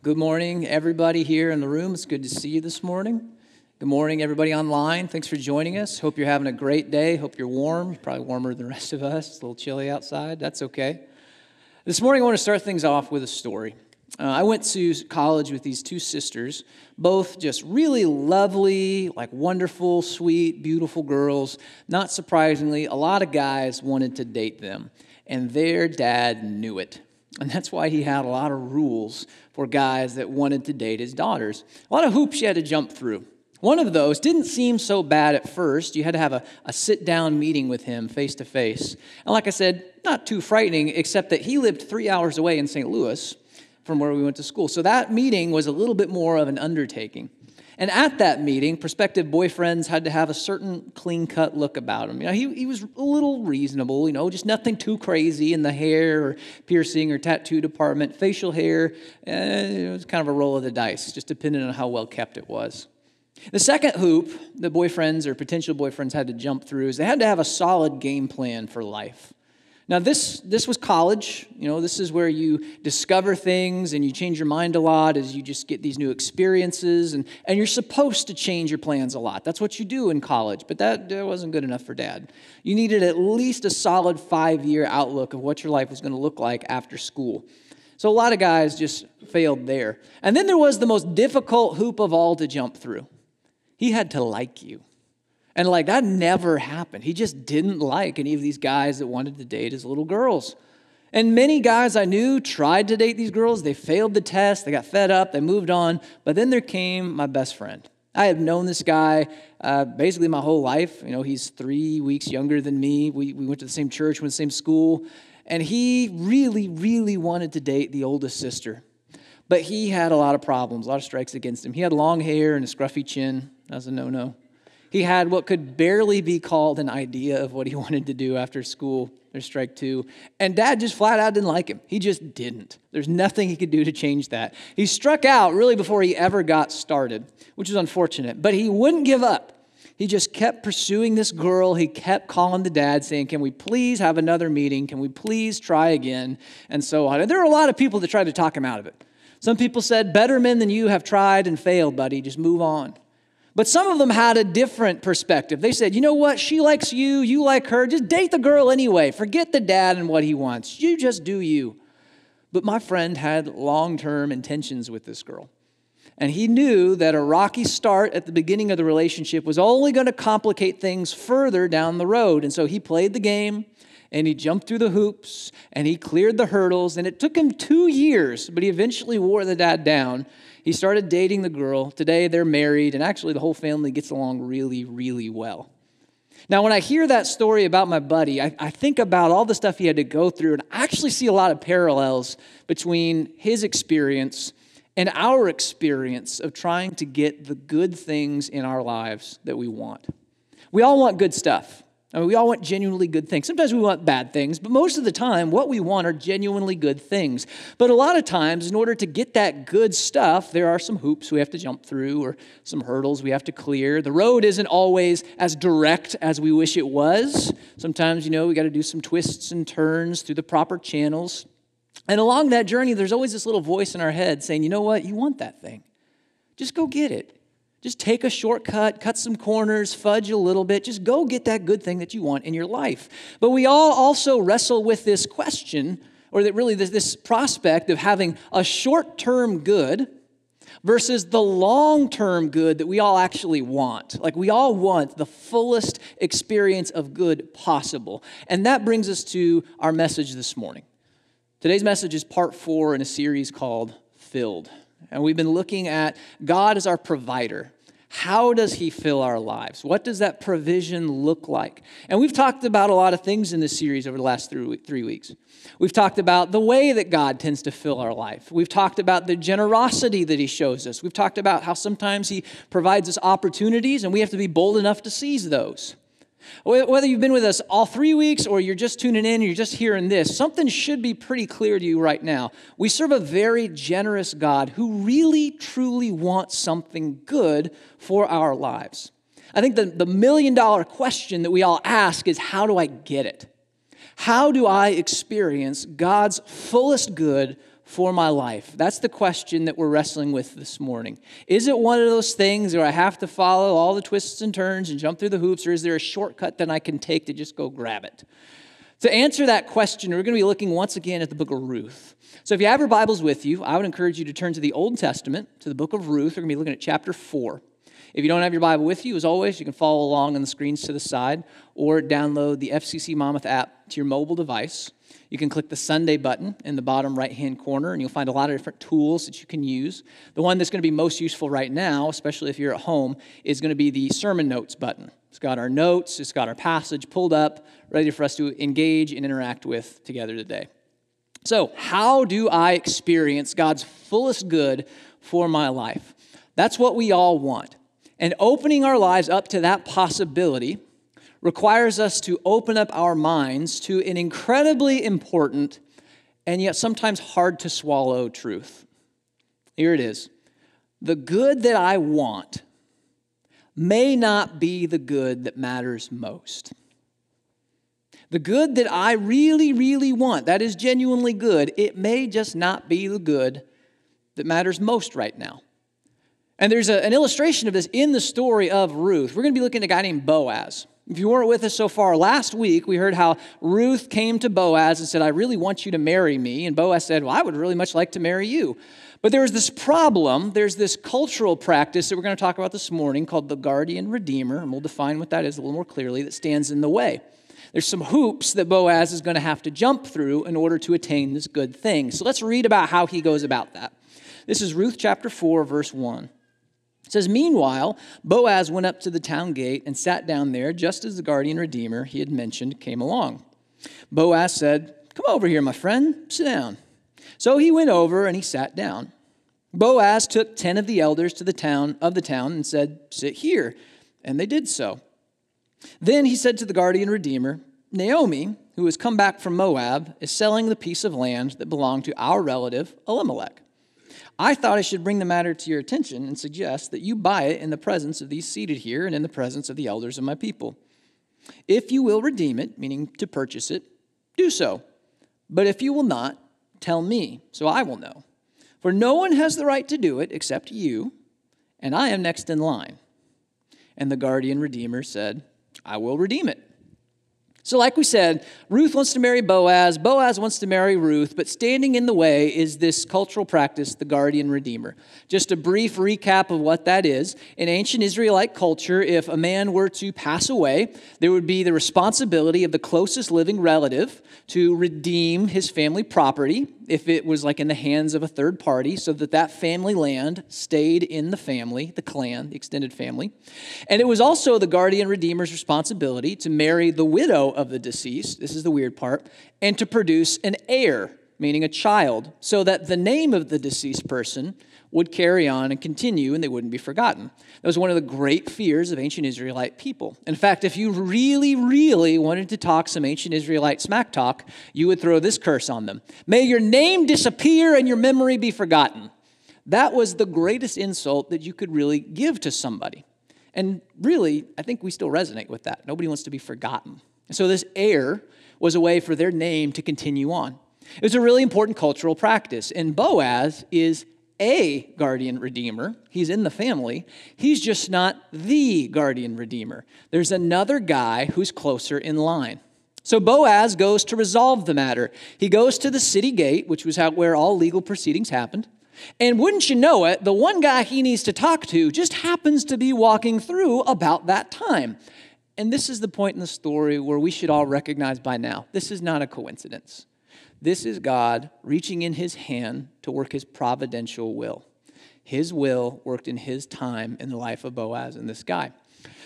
Good morning, everybody here in the room. It's good to see you this morning. Good morning, everybody online. Thanks for joining us. Hope you're having a great day. Hope you're warm. You're probably warmer than the rest of us. It's a little chilly outside. That's okay. This morning, I want to start things off with a story. Uh, I went to college with these two sisters, both just really lovely, like wonderful, sweet, beautiful girls. Not surprisingly, a lot of guys wanted to date them, and their dad knew it. And that's why he had a lot of rules for guys that wanted to date his daughters. A lot of hoops you had to jump through. One of those didn't seem so bad at first. You had to have a, a sit down meeting with him face to face. And like I said, not too frightening, except that he lived three hours away in St. Louis from where we went to school. So that meeting was a little bit more of an undertaking. And at that meeting, prospective boyfriends had to have a certain clean cut look about him. You know, he, he was a little reasonable, you know, just nothing too crazy in the hair or piercing or tattoo department. Facial hair, eh, it was kind of a roll of the dice, just depending on how well kept it was. The second hoop the boyfriends or potential boyfriends had to jump through is they had to have a solid game plan for life. Now, this, this was college. You know, this is where you discover things and you change your mind a lot as you just get these new experiences. And, and you're supposed to change your plans a lot. That's what you do in college. But that, that wasn't good enough for dad. You needed at least a solid five year outlook of what your life was going to look like after school. So a lot of guys just failed there. And then there was the most difficult hoop of all to jump through. He had to like you. And like that never happened. He just didn't like any of these guys that wanted to date his little girls. And many guys I knew tried to date these girls. They failed the test, they got fed up, they moved on. But then there came my best friend. I have known this guy uh, basically my whole life. You know, he's three weeks younger than me. We, we went to the same church, went to the same school. And he really, really wanted to date the oldest sister. But he had a lot of problems, a lot of strikes against him. He had long hair and a scruffy chin. That was a no no. He had what could barely be called an idea of what he wanted to do after school. There's strike two. And dad just flat out didn't like him. He just didn't. There's nothing he could do to change that. He struck out really before he ever got started, which is unfortunate. But he wouldn't give up. He just kept pursuing this girl. He kept calling the dad, saying, Can we please have another meeting? Can we please try again? And so on. And there were a lot of people that tried to talk him out of it. Some people said, Better men than you have tried and failed, buddy. Just move on. But some of them had a different perspective. They said, you know what? She likes you, you like her. Just date the girl anyway. Forget the dad and what he wants. You just do you. But my friend had long term intentions with this girl. And he knew that a rocky start at the beginning of the relationship was only going to complicate things further down the road. And so he played the game and he jumped through the hoops and he cleared the hurdles. And it took him two years, but he eventually wore the dad down he started dating the girl. Today they're married, and actually the whole family gets along really, really well. Now, when I hear that story about my buddy, I, I, think about all the stuff he had to go through, and I actually see a lot of parallels between his experience and our experience of trying to get the good things in our lives that we want. We all want good stuff. I mean, we all want genuinely good things. Sometimes we want bad things, but most of the time, what we want are genuinely good things. But a lot of times, in order to get that good stuff, there are some hoops we have to jump through or some hurdles we have to clear. The road isn't always as direct as we wish it was. Sometimes, you know, we got to do some twists and turns through the proper channels. And along that journey, there's always this little voice in our head saying, you know what? You want that thing. Just go get it. Just take a shortcut, cut some corners, fudge a little bit. Just go get that good thing that you want in your life. But we all also wrestle with this question, or that really this, this prospect of having a short term good versus the long term good that we all actually want. Like we all want the fullest experience of good possible. And that brings us to our message this morning. Today's message is part four in a series called Filled. And we've been looking at God as our provider. How does He fill our lives? What does that provision look like? And we've talked about a lot of things in this series over the last three weeks. We've talked about the way that God tends to fill our life. We've talked about the generosity that He shows us. We've talked about how sometimes He provides us opportunities and we have to be bold enough to seize those. Whether you've been with us all three weeks or you're just tuning in you're just hearing this, something should be pretty clear to you right now. We serve a very generous God who really, truly wants something good for our lives. I think the, the million dollar question that we all ask is how do I get it? How do I experience God's fullest good for my life? That's the question that we're wrestling with this morning. Is it one of those things where I have to follow all the twists and turns and jump through the hoops, or is there a shortcut that I can take to just go grab it? To answer that question, we're going to be looking once again at the book of Ruth. So if you have your Bibles with you, I would encourage you to turn to the Old Testament, to the book of Ruth. We're going to be looking at chapter 4. If you don't have your Bible with you, as always, you can follow along on the screens to the side or download the FCC Monmouth app to your mobile device. You can click the Sunday button in the bottom right hand corner, and you'll find a lot of different tools that you can use. The one that's going to be most useful right now, especially if you're at home, is going to be the Sermon Notes button. It's got our notes, it's got our passage pulled up, ready for us to engage and interact with together today. So, how do I experience God's fullest good for my life? That's what we all want. And opening our lives up to that possibility requires us to open up our minds to an incredibly important and yet sometimes hard to swallow truth. Here it is The good that I want may not be the good that matters most. The good that I really, really want, that is genuinely good, it may just not be the good that matters most right now. And there's a, an illustration of this in the story of Ruth. We're going to be looking at a guy named Boaz. If you weren't with us so far, last week we heard how Ruth came to Boaz and said, I really want you to marry me. And Boaz said, Well, I would really much like to marry you. But there was this problem. There's this cultural practice that we're going to talk about this morning called the guardian redeemer. And we'll define what that is a little more clearly that stands in the way. There's some hoops that Boaz is going to have to jump through in order to attain this good thing. So let's read about how he goes about that. This is Ruth chapter 4, verse 1. It says, Meanwhile, Boaz went up to the town gate and sat down there just as the guardian redeemer he had mentioned came along. Boaz said, Come over here, my friend, sit down. So he went over and he sat down. Boaz took ten of the elders to the town of the town and said, Sit here. And they did so. Then he said to the guardian redeemer, Naomi, who has come back from Moab, is selling the piece of land that belonged to our relative Elimelech. I thought I should bring the matter to your attention and suggest that you buy it in the presence of these seated here and in the presence of the elders of my people. If you will redeem it, meaning to purchase it, do so. But if you will not, tell me, so I will know. For no one has the right to do it except you, and I am next in line. And the guardian redeemer said, I will redeem it. So, like we said, Ruth wants to marry Boaz, Boaz wants to marry Ruth, but standing in the way is this cultural practice, the guardian redeemer. Just a brief recap of what that is. In ancient Israelite culture, if a man were to pass away, there would be the responsibility of the closest living relative to redeem his family property if it was like in the hands of a third party so that that family land stayed in the family the clan the extended family. And it was also the guardian redeemer's responsibility to marry the widow of the deceased this is the weird part and to produce an heir meaning a child so that the name of the deceased person would carry on and continue and they wouldn't be forgotten. That was one of the great fears of ancient Israelite people. In fact, if you really, really wanted to talk some ancient Israelite smack talk, you would throw this curse on them May your name disappear and your memory be forgotten. That was the greatest insult that you could really give to somebody. And really, I think we still resonate with that. Nobody wants to be forgotten. So, this heir was a way for their name to continue on. It was a really important cultural practice. And Boaz is a guardian redeemer. He's in the family. He's just not the guardian redeemer. There's another guy who's closer in line. So Boaz goes to resolve the matter. He goes to the city gate, which was where all legal proceedings happened. And wouldn't you know it, the one guy he needs to talk to just happens to be walking through about that time. And this is the point in the story where we should all recognize by now this is not a coincidence. This is God reaching in his hand to work his providential will. His will worked in his time in the life of Boaz and this guy.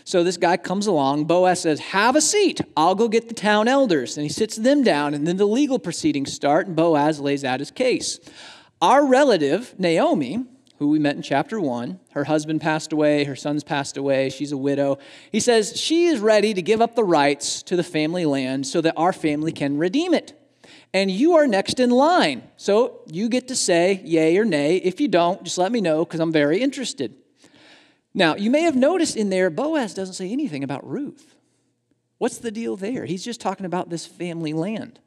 So this guy comes along. Boaz says, Have a seat. I'll go get the town elders. And he sits them down, and then the legal proceedings start, and Boaz lays out his case. Our relative, Naomi, who we met in chapter one, her husband passed away, her son's passed away, she's a widow. He says she is ready to give up the rights to the family land so that our family can redeem it and you are next in line. So you get to say yay or nay. If you don't, just let me know because I'm very interested. Now, you may have noticed in there, Boaz doesn't say anything about Ruth. What's the deal there? He's just talking about this family land.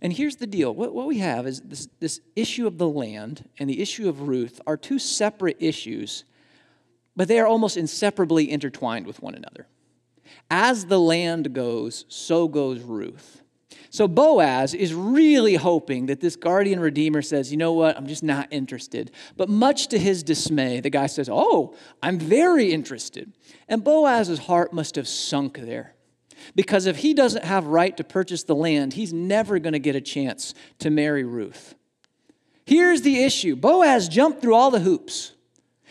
And here's the deal what, what we have is this, this issue of the land and the issue of Ruth are two separate issues, but they are almost inseparably intertwined with one another. As the land goes, so goes Ruth. So Boaz is really hoping that this guardian redeemer says, you know what, I'm just not interested. But much to his dismay, the guy says, oh, I'm very interested. And Boaz's heart must have sunk there. Because if he doesn't have right to purchase the land, he's never going to get a chance to marry Ruth. Here's the issue Boaz jumped through all the hoops,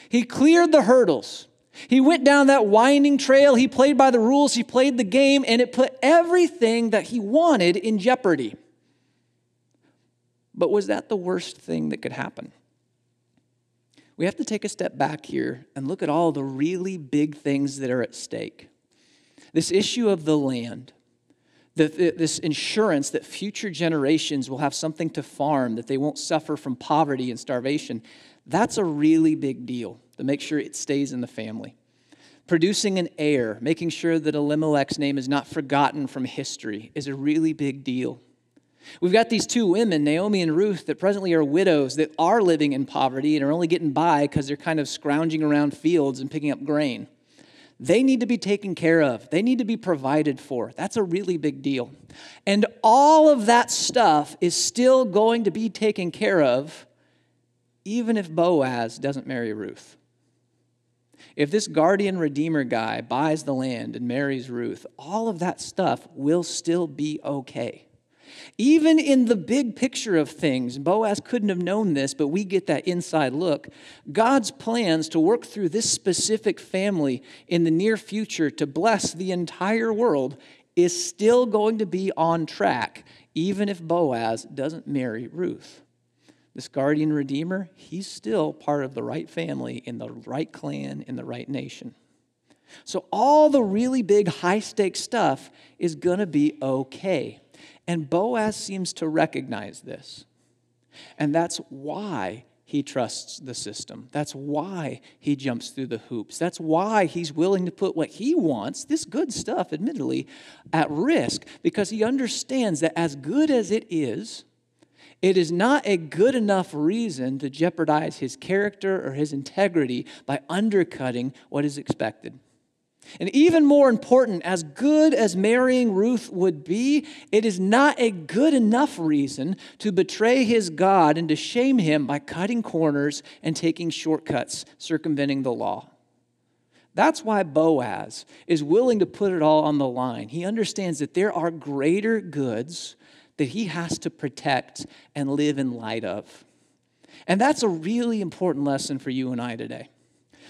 he cleared the hurdles. He went down that winding trail. He played by the rules. He played the game, and it put everything that he wanted in jeopardy. But was that the worst thing that could happen? We have to take a step back here and look at all the really big things that are at stake. This issue of the land, this insurance that future generations will have something to farm, that they won't suffer from poverty and starvation, that's a really big deal to make sure it stays in the family. Producing an heir, making sure that Elimelech's name is not forgotten from history, is a really big deal. We've got these two women, Naomi and Ruth, that presently are widows that are living in poverty and are only getting by because they're kind of scrounging around fields and picking up grain. They need to be taken care of, they need to be provided for. That's a really big deal. And all of that stuff is still going to be taken care of even if Boaz doesn't marry Ruth. If this guardian redeemer guy buys the land and marries Ruth, all of that stuff will still be okay. Even in the big picture of things, Boaz couldn't have known this, but we get that inside look. God's plans to work through this specific family in the near future to bless the entire world is still going to be on track, even if Boaz doesn't marry Ruth this guardian redeemer, he's still part of the right family, in the right clan, in the right nation. So, all the really big, high stakes stuff is going to be okay. And Boaz seems to recognize this. And that's why he trusts the system. That's why he jumps through the hoops. That's why he's willing to put what he wants, this good stuff, admittedly, at risk, because he understands that as good as it is, it is not a good enough reason to jeopardize his character or his integrity by undercutting what is expected. And even more important, as good as marrying Ruth would be, it is not a good enough reason to betray his God and to shame him by cutting corners and taking shortcuts, circumventing the law. That's why Boaz is willing to put it all on the line. He understands that there are greater goods that he has to protect and live in light of. And that's a really important lesson for you and I today.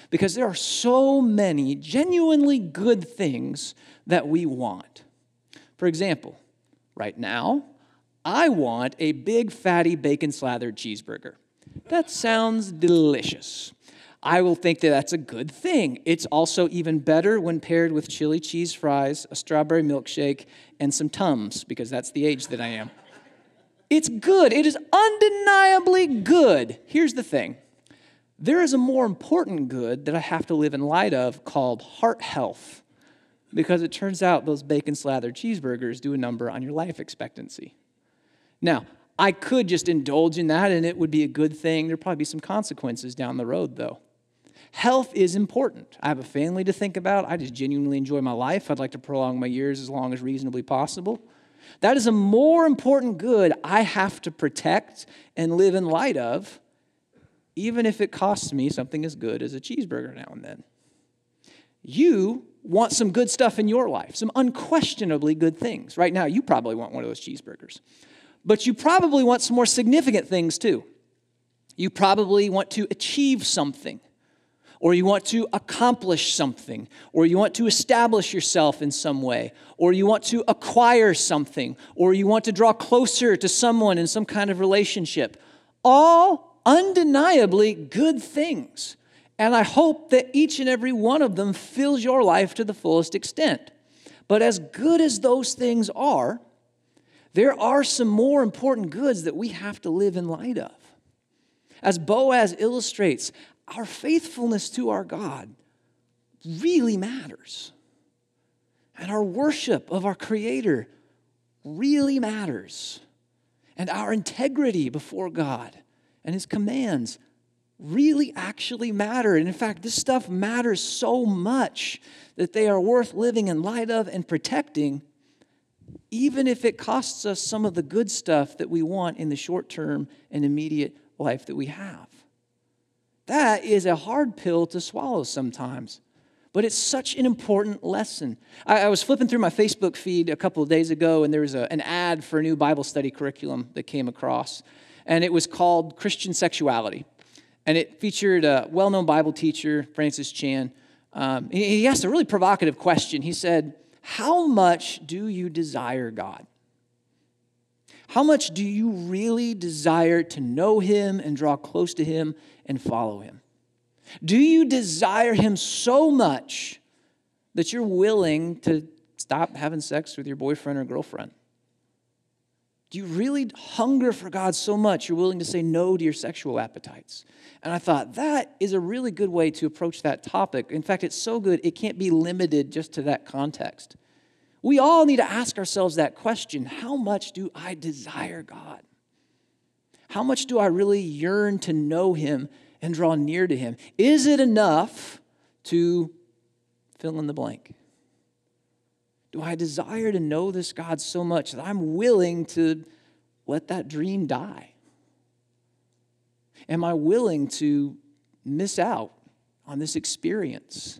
Because there are so many genuinely good things that we want. For example, right now, I want a big fatty bacon slathered cheeseburger. That sounds delicious. I will think that that's a good thing. It's also even better when paired with chili cheese fries, a strawberry milkshake, and some Tums, because that's the age that I am. It's good. It is undeniably good. Here's the thing there is a more important good that I have to live in light of called heart health, because it turns out those bacon slathered cheeseburgers do a number on your life expectancy. Now, I could just indulge in that and it would be a good thing. There'd probably be some consequences down the road, though. Health is important. I have a family to think about. I just genuinely enjoy my life. I'd like to prolong my years as long as reasonably possible. That is a more important good I have to protect and live in light of, even if it costs me something as good as a cheeseburger now and then. You want some good stuff in your life, some unquestionably good things. Right now, you probably want one of those cheeseburgers. But you probably want some more significant things too. You probably want to achieve something or you want to accomplish something, or you want to establish yourself in some way, or you want to acquire something, or you want to draw closer to someone in some kind of relationship. All undeniably good things. And I hope that each and every one of them fills your life to the fullest extent. But as good as those things are, there are some more important goods that we have to live in light of. As Boaz illustrates, our faithfulness to our God really matters. And our worship of our Creator really matters. and our integrity before God and His commands really actually matter. And in fact, this stuff matters so much that they are worth living in light of and protecting, even if it costs us some of the good stuff that we want in the short term and immediate life that we have. That is a hard pill to swallow sometimes. But it's such an important lesson. I, I was flipping through my Facebook feed a couple of days ago, and there was a, an ad for a new Bible study curriculum that came across. And it was called Christian Sexuality. And it featured a well known Bible teacher, Francis Chan. Um, he asked a really provocative question. He said, How much do you desire God? How much do you really desire to know Him and draw close to Him and follow Him? Do you desire Him so much that you're willing to stop having sex with your boyfriend or girlfriend? Do you really hunger for God so much you're willing to say no to your sexual appetites? And I thought that is a really good way to approach that topic. In fact, it's so good, it can't be limited just to that context. We all need to ask ourselves that question How much do I desire God? How much do I really yearn to know Him and draw near to Him? Is it enough to fill in the blank? Do I desire to know this God so much that I'm willing to let that dream die? Am I willing to miss out on this experience?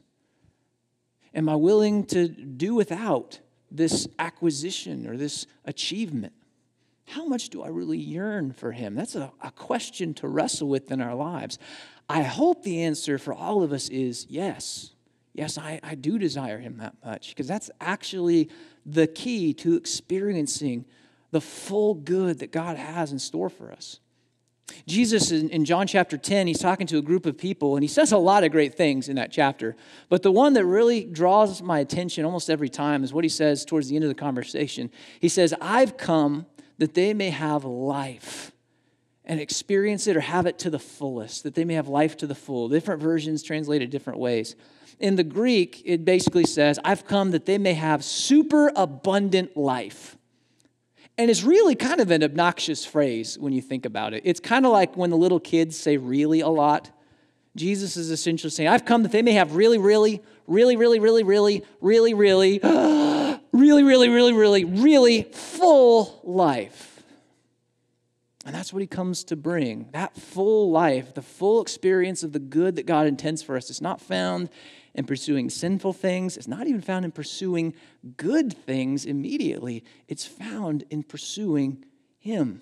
Am I willing to do without this acquisition or this achievement? How much do I really yearn for Him? That's a, a question to wrestle with in our lives. I hope the answer for all of us is yes. Yes, I, I do desire Him that much because that's actually the key to experiencing the full good that God has in store for us. Jesus, in, in, John chapter 10, he's talking to a group of people, and he says a lot of great things in that chapter. But the one that really draws my attention almost every time is what he says towards the end of the conversation. He says, I've come that they may have life and experience it or have it to the fullest, that they may have life to the full. Different versions translated different ways. In the Greek, it basically says, I've come that they may have super abundant life. And it's really kind of an obnoxious phrase when you think about it. It's kind of like when the little kids say really a lot. Jesus is essentially saying, I've come that they may have really, really, really, really, really, really, really, really, really, really, really, really, really full life. And that's what he comes to bring that full life, the full experience of the good that God intends for us. is not found in pursuing sinful things. It's not even found in pursuing good things immediately. It's found in pursuing Him,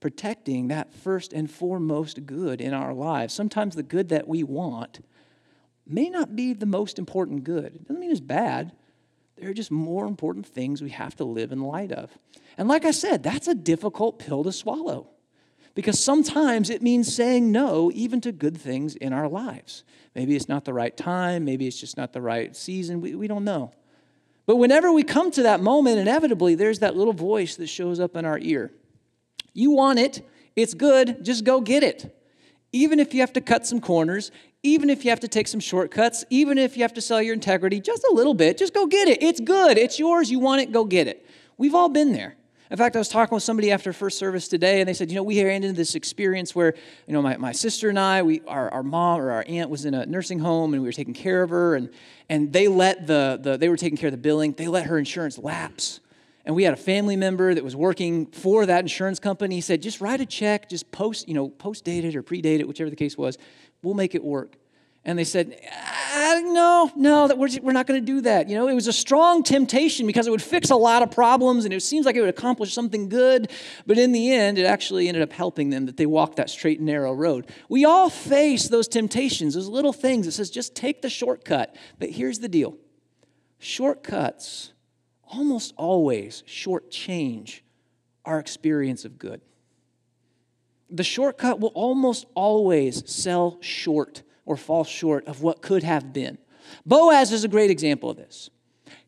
protecting that first and foremost good in our lives. Sometimes the good that we want may not be the most important good. It doesn't mean it's bad. There are just more important things we have to live in light of. And like I said, that's a difficult pill to swallow because sometimes it means saying no even to good things in our lives. Maybe it's not the right time, maybe it's just not the right season, we, we don't know. But whenever we come to that moment, inevitably there's that little voice that shows up in our ear. You want it, it's good, just go get it. Even if you have to cut some corners, even if you have to take some shortcuts, even if you have to sell your integrity just a little bit, just go get it. It's good, it's yours, you want it, go get it. We've all been there. In fact, I was talking with somebody after first service today, and they said, you know, we ran into this experience where, you know, my, my sister and I, we, our, our mom or our aunt was in a nursing home, and we were taking care of her, and, and they let the, the, they were taking care of the billing, they let her insurance lapse. And we had a family member that was working for that insurance company. He said, just write a check, just post, you know, post date it or predate it, whichever the case was. We'll make it work and they said, no, no, that we're, we're not going to do that. You know, it was a strong temptation because it would fix a lot of problems and it seems like it would accomplish something good. But in the end, it actually ended up helping them that they walked that straight and narrow road. We all face those temptations, those little things that says just take the shortcut. But here's the deal shortcuts almost always shortchange our experience of good. The shortcut will almost always sell short or fall short of what could have been. Boaz is a great example of this.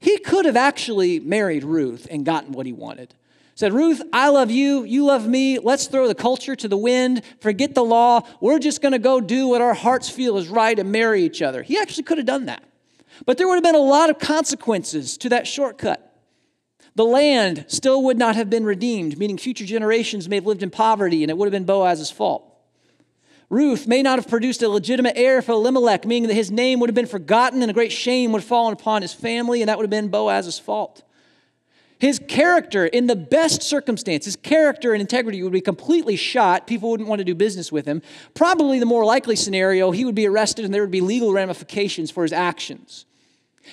He could have actually married Ruth and gotten what he wanted. Said, Ruth, I love you, you love me, let's throw the culture to the wind, forget the law, we're just gonna go do what our hearts feel is right and marry each other. He actually could have done that. But there would have been a lot of consequences to that shortcut. The land still would not have been redeemed, meaning future generations may have lived in poverty and it would have been Boaz's fault. Ruth may not have produced a legitimate heir for Elimelech, meaning that his name would have been forgotten and a great shame would have fallen upon his family, and that would have been Boaz's fault. His character, in the best circumstances, character and integrity would be completely shot. People wouldn't want to do business with him. Probably the more likely scenario, he would be arrested and there would be legal ramifications for his actions.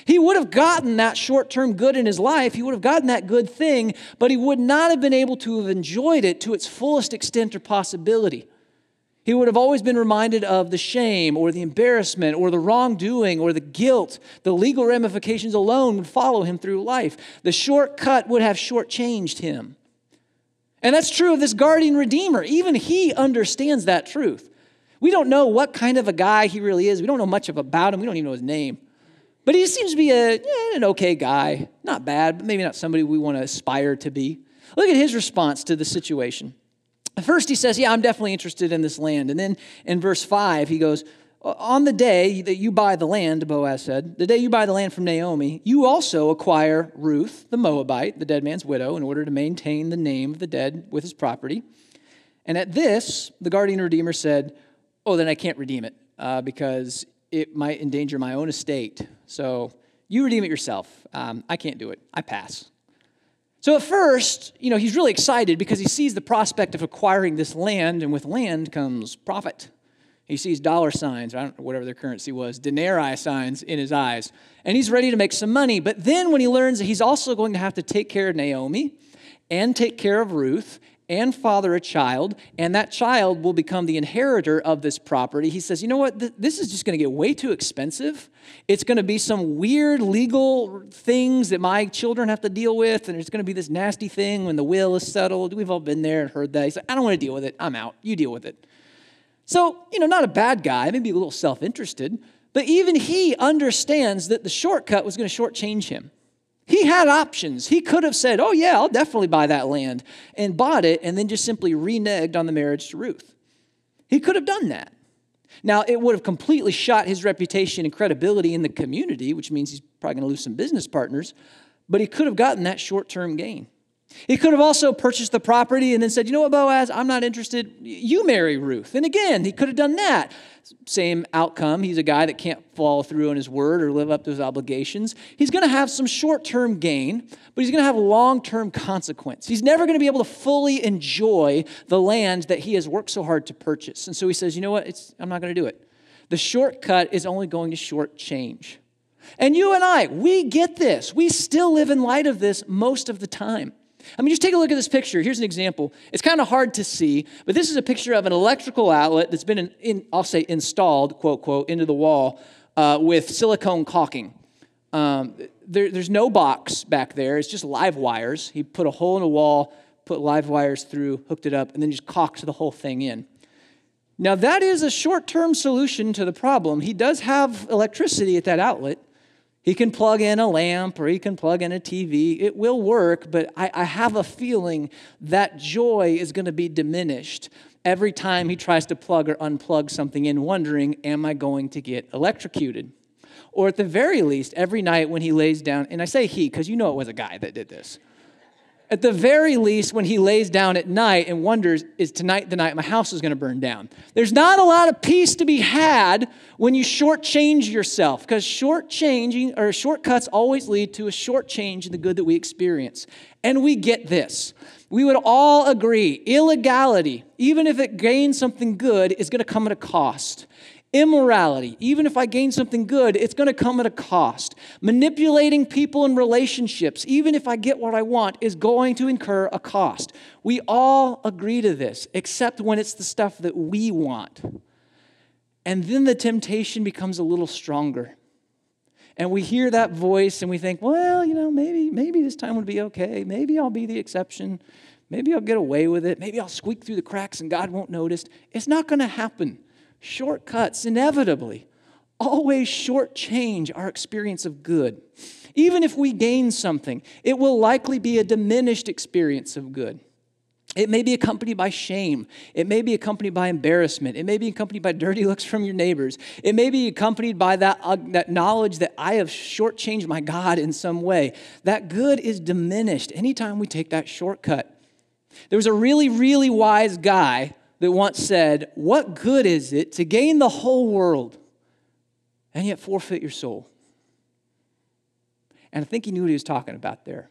He would have gotten that short term good in his life. He would have gotten that good thing, but he would not have been able to have enjoyed it to its fullest extent or possibility. He would have always been reminded of the shame or the embarrassment or the wrongdoing or the guilt. The legal ramifications alone would follow him through life. The shortcut would have shortchanged him. And that's true of this guardian redeemer. Even he understands that truth. We don't know what kind of a guy he really is. We don't know much about him. We don't even know his name. But he seems to be a, an okay guy. Not bad, but maybe not somebody we want to aspire to be. Look at his response to the situation. First, he says, Yeah, I'm definitely interested in this land. And then in verse 5, he goes, On the day that you buy the land, Boaz said, the day you buy the land from Naomi, you also acquire Ruth, the Moabite, the dead man's widow, in order to maintain the name of the dead with his property. And at this, the guardian redeemer said, Oh, then I can't redeem it uh, because it might endanger my own estate. So you redeem it yourself. Um, I can't do it. I pass. So at first, you know, he's really excited because he sees the prospect of acquiring this land, and with land comes profit. He sees dollar signs, I don't know, whatever their currency was, denarii signs in his eyes, and he's ready to make some money. But then when he learns that he's also going to have to take care of Naomi and take care of Ruth and father a child, and that child will become the inheritor of this property. He says, You know what? This is just going to get way too expensive. It's going to be some weird legal things that my children have to deal with, and it's going to be this nasty thing when the will is settled. We've all been there and heard that. He's like, I don't want to deal with it. I'm out. You deal with it. So, you know, not a bad guy, maybe a little self interested, but even he understands that the shortcut was going to shortchange him. He had options. He could have said, Oh, yeah, I'll definitely buy that land, and bought it, and then just simply reneged on the marriage to Ruth. He could have done that. Now, it would have completely shot his reputation and credibility in the community, which means he's probably going to lose some business partners, but he could have gotten that short term gain. He could have also purchased the property and then said, You know what, Boaz, I'm not interested. You marry Ruth. And again, he could have done that. Same outcome. He's a guy that can't follow through on his word or live up to his obligations. He's going to have some short term gain, but he's going to have long term consequence. He's never going to be able to fully enjoy the land that he has worked so hard to purchase. And so he says, You know what, it's, I'm not going to do it. The shortcut is only going to short change. And you and I, we get this. We still live in light of this most of the time. I mean, just take a look at this picture. Here's an example. It's kind of hard to see, but this is a picture of an electrical outlet that's been, in, in I'll say, installed, quote, quote, into the wall uh, with silicone caulking. Um, there, there's no box back there. It's just live wires. He put a hole in the wall, put live wires through, hooked it up, and then just caulked the whole thing in. Now, that is a short term solution to the problem. He does have electricity at that outlet, he can plug in a lamp or he can plug in a TV. It will work, but I, I have a feeling that joy is going to be diminished every time he tries to plug or unplug something in, wondering, am I going to get electrocuted? Or at the very least, every night when he lays down, and I say he because you know it was a guy that did this at the very least, when he lays down at night and wonders, is tonight the night my house is going to burn down? There's not a lot of peace to be had when you shortchange yourself, because shortchanging or shortcuts always lead to a shortchange in the good that we experience. And we get this. We would all agree illegality, even if it gains something good, is going to come at a cost. Immorality, even if I gain something good, it's going to come at a cost. Manipulating people in relationships, even if I get what I want, is going to incur a cost. We all agree to this, except when it's the stuff that we want. And then the temptation becomes a little stronger. And we hear that voice and we think, well, you know, maybe, maybe this time would be okay. Maybe I'll be the exception. Maybe I'll get away with it. Maybe I'll squeak through the cracks and God won't notice. It's not going to happen shortcuts inevitably always shortchange our experience of good. Even if we gain something, it will likely be a diminished experience of good. It may be accompanied by shame. It may be accompanied by embarrassment. It may be accompanied by dirty looks from your neighbors. It may be accompanied by that, uh, that knowledge that I have shortchanged my God in some way. That good is diminished anytime we take that shortcut. There was a really, really wise guy that once said, What good is it to gain the whole world and yet forfeit your soul? And I think he knew what he was talking about there.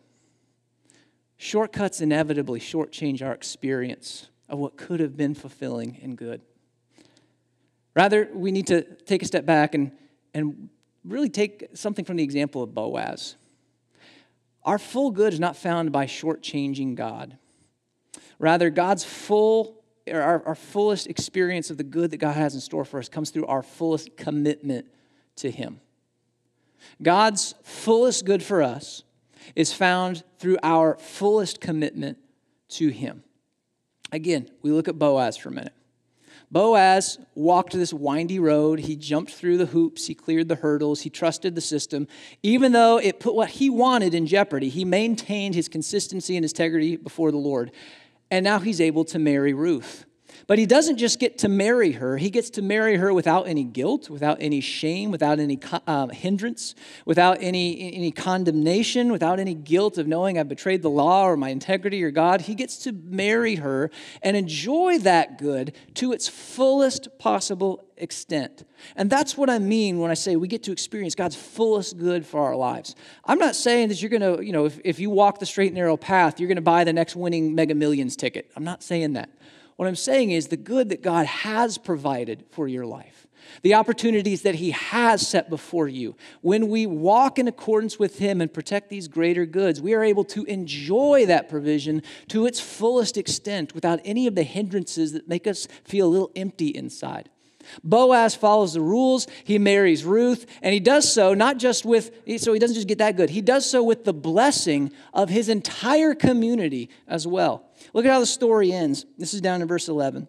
Shortcuts inevitably shortchange our experience of what could have been fulfilling and good. Rather, we need to take a step back and, and really take something from the example of Boaz. Our full good is not found by shortchanging God. Rather, God's full, our, our fullest experience of the good that God has in store for us comes through our fullest commitment to Him. God's fullest good for us is found through our fullest commitment to Him. Again, we look at Boaz for a minute. Boaz walked this windy road. He jumped through the hoops. He cleared the hurdles. He trusted the system. Even though it put what he wanted in jeopardy, he maintained his consistency and integrity before the Lord. And now he's able to marry Ruth. But he doesn't just get to marry her, he gets to marry her without any guilt, without any shame, without any uh, hindrance, without any, any condemnation, without any guilt of knowing I've betrayed the law or my integrity or God. He gets to marry her and enjoy that good to its fullest possible extent. And that's what I mean when I say we get to experience God's fullest good for our lives. I'm not saying that you're going to, you know, if, if you walk the straight and narrow path, you're going to buy the next winning Mega Millions ticket. I'm not saying that. What I'm saying is the good that God has provided for your life, the opportunities that He has set before you. When we walk in accordance with Him and protect these greater goods, we are able to enjoy that provision to its fullest extent without any of the hindrances that make us feel a little empty inside. Boaz follows the rules. He marries Ruth, and he does so not just with, so he doesn't just get that good, he does so with the blessing of his entire community as well. Look at how the story ends. This is down in verse 11.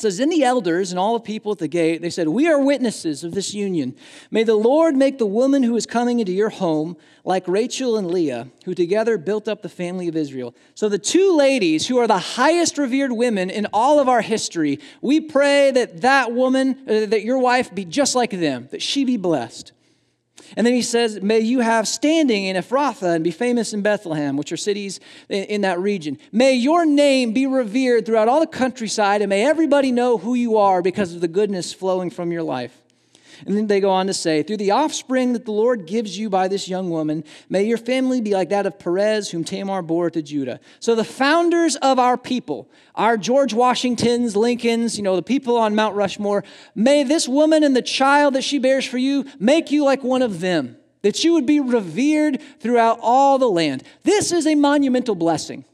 It says, Then the elders and all the people at the gate, they said, We are witnesses of this union. May the Lord make the woman who is coming into your home like Rachel and Leah, who together built up the family of Israel. So the two ladies who are the highest revered women in all of our history, we pray that that woman, uh, that your wife be just like them, that she be blessed. And then he says, May you have standing in Ephrathah and be famous in Bethlehem, which are cities in that region. May your name be revered throughout all the countryside, and may everybody know who you are because of the goodness flowing from your life. And then they go on to say, Through the offspring that the Lord gives you by this young woman, may your family be like that of Perez, whom Tamar bore to Judah. So the founders of our people, our George Washingtons, Lincolns, you know, the people on Mount Rushmore, may this woman and the child that she bears for you make you like one of them, that you would be revered throughout all the land. This is a monumental blessing.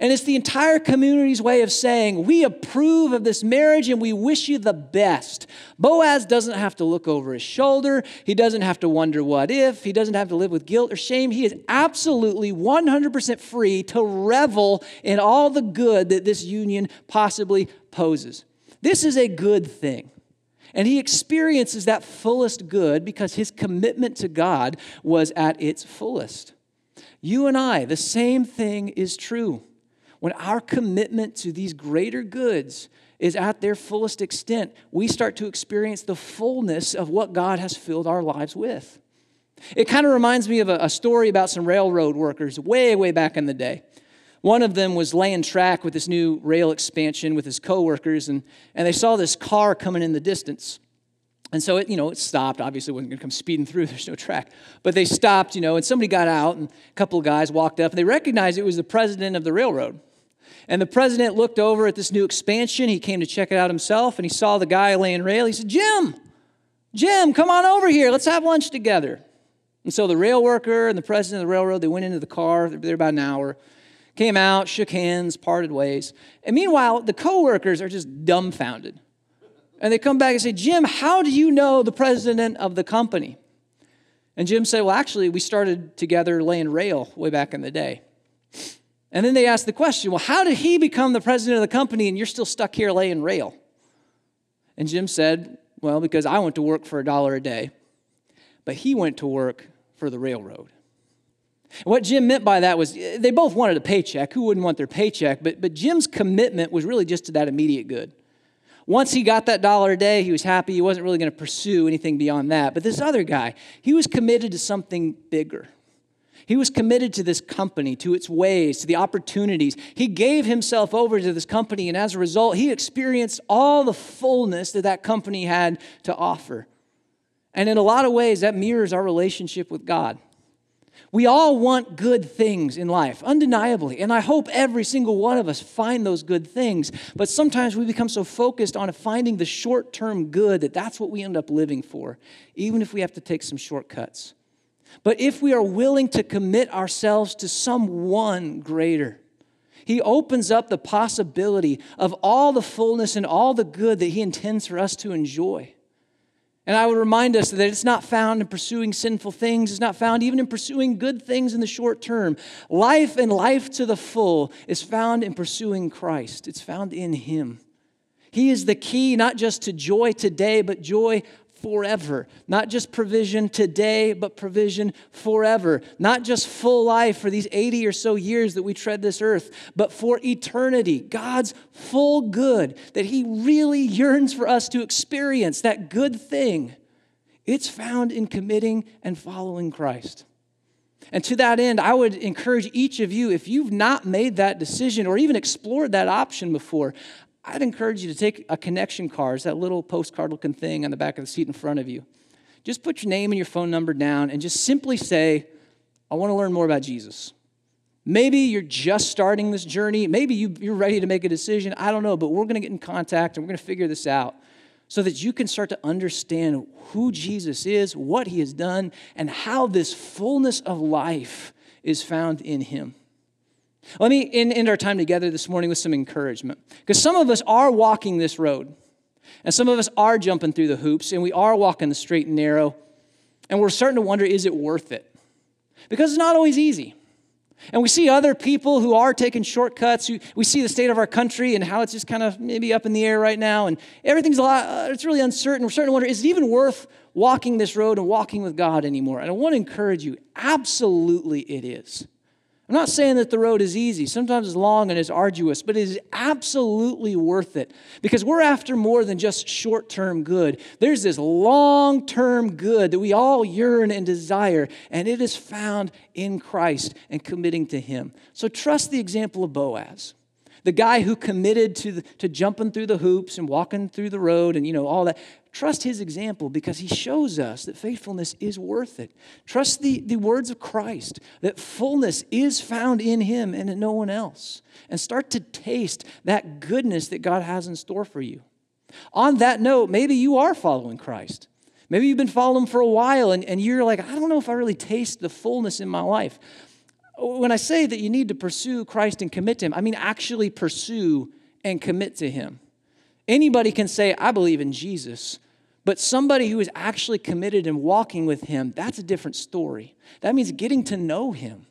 And it's the entire community's way of saying, We approve of this marriage and we wish you the best. Boaz doesn't have to look over his shoulder. He doesn't have to wonder what if. He doesn't have to live with guilt or shame. He is absolutely 100% free to revel in all the good that this union possibly poses. This is a good thing. And he experiences that fullest good because his commitment to God was at its fullest. You and I, the same thing is true when our commitment to these greater goods is at their fullest extent, we start to experience the fullness of what God has filled our lives with. It kind of reminds me of a, a, story about some railroad workers way, way back in the day. One of them was laying track with this new rail expansion with his coworkers, and, and they saw this car coming in the distance. And so it, you know, it stopped. Obviously, it wasn't going to come speeding through. There's no track. But they stopped, you know, and somebody got out, and a couple of guys walked up, and they recognized it was the president of the railroad. And the president looked over at this new expansion. He came to check it out himself, and he saw the guy laying rail. He said, Jim, Jim, come on over here. Let's have lunch together. And so the rail worker and the president of the railroad, they went into the car. They were there about an hour. Came out, shook hands, parted ways. And meanwhile, the coworkers are just dumbfounded. And they come back and say, Jim, how do you know the president of the company? And Jim said, Well, actually, we started together laying rail way back in the day. And then they ask the question well, how did he become the president of the company and you're still stuck here laying rail? And Jim said, well, because I went to work for a dollar a day, but he went to work for the railroad. What Jim meant by that was they both wanted a paycheck. Who wouldn't want their paycheck? But, but Jim's commitment was really just to that immediate good. Once he got that dollar a day, he was happy. He wasn't really going to pursue anything beyond that. But this other guy, he was committed to something bigger. He was committed to this company, to its ways, to the opportunities. He gave himself over to this company, and as a result, he experienced all the fullness that that company had to offer. And in a lot of ways, that mirrors our relationship with God. We all want good things in life, undeniably. And I hope every single one of us find those good things. But sometimes we become so focused on finding the short term good that that's what we end up living for, even if we have to take some shortcuts. But if we are willing to commit ourselves to someone greater, he opens up the possibility of all the fullness and all the good that he intends for us to enjoy. And I would remind us that it's not found in pursuing sinful things, it's not found even in pursuing good things in the short term. Life and life to the full is found in pursuing Christ, it's found in Him. He is the key not just to joy today, but joy forever. Not just provision today, but provision forever. Not just full life for these 80 or so years that we tread this earth, but for eternity. God's full good that He really yearns for us to experience, that good thing. It's found in committing and following Christ. And to that end, I would encourage each of you, if you've not made that decision or even explored that option before, I'd encourage you to take a connection card, it's that little postcard looking thing on the back of the seat in front of you. Just put your name and your phone number down and just simply say, I want to learn more about Jesus. Maybe you're just starting this journey. Maybe you, are ready to make a decision. I don't know, but we're going to get in contact and we're going to figure this out so that you can start to understand who Jesus is, what he has done, and how this fullness of life is found in him. Let me end, our time together this morning with some encouragement. Because some of us are walking this road, and some of us are jumping through the hoops, and we are walking the straight and narrow, and we're starting to wonder is it worth it? Because it's not always easy. And we see other people who are taking shortcuts. We see the state of our country and how it's just kind of maybe up in the air right now, and everything's a lot, uh, it's really uncertain. We're starting to wonder is it even worth walking this road and walking with God anymore? And I want to encourage you absolutely it is. I'm not saying that the road is easy. Sometimes it's long and it's arduous, but it is absolutely worth it because we're after more than just short term good. There's this long term good that we all yearn and desire, and it is found in Christ and committing to Him. So trust the example of Boaz the guy who committed to, the, to jumping through the hoops and walking through the road and you know all that trust his example because he shows us that faithfulness is worth it. Trust the, the words of christ that fullness is found in him and in no one else. And start to taste that goodness that god has in store for you. On that note maybe you are following christ. Maybe you've been following for a while and, and you're like i don't know if i really taste the fullness in my life. When I say that you need to pursue Christ and commit to Him, I mean actually pursue and commit to Him. Anybody can say, I believe in Jesus, but somebody who is actually committed and walking with Him, that's a different story. That means getting to know Him.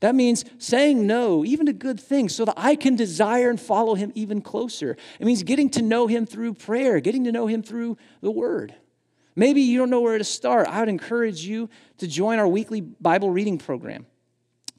That means saying no, even to good things, so that I can desire and follow Him even closer. It means getting to know Him through prayer, getting to know Him through the Word. Maybe you don't know where to start. I would encourage you to join our weekly Bible reading program.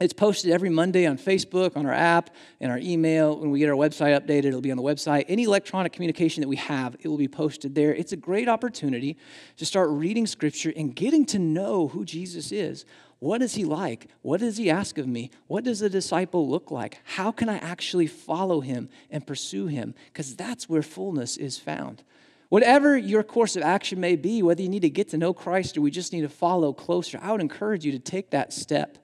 It's posted every Monday on Facebook, on our app, in our email. When we get our website updated, it'll be on the website. Any electronic communication that we have, it will be posted there. It's a great opportunity to start reading Scripture and getting to know who Jesus is. What is he like? What does he ask of me? What does a disciple look like? How can I actually follow him and pursue him? Because that's where fullness is found. Whatever your course of action may be, whether you need to get to know Christ or we just need to follow closer, I would encourage you to take that step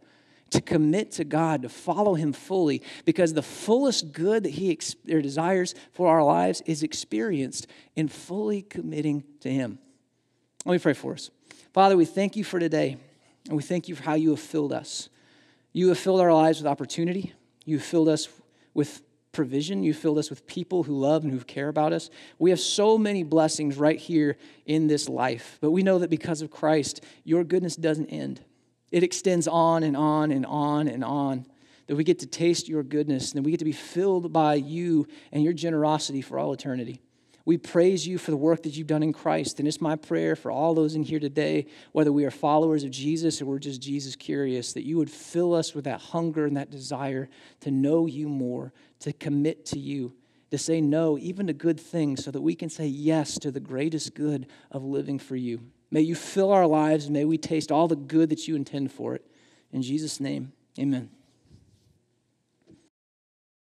to commit to God, to follow Him fully, because the fullest good that He ex- desires for our lives is experienced in fully committing to Him. Let me pray for us. Father, we thank you for today, and we thank you for how you have filled us. You have filled our lives with opportunity, you have filled us with provision. You filled us with people who love and who care about us. We have so many blessings right here in this life, but we know that because of Christ, your goodness doesn't end. It extends on and on and on and on. That we get to taste your goodness and that we get to be filled by you and your generosity for all eternity. We praise you for the work that you've done in Christ. And it's my prayer for all those in here today, whether we are followers of Jesus or we're just Jesus curious, that you would fill us with that hunger and that desire to know you more, to commit to you, to say no, even to good things, so that we can say yes to the greatest good of living for you. May you fill our lives, may we taste all the good that you intend for it. In Jesus' name, amen.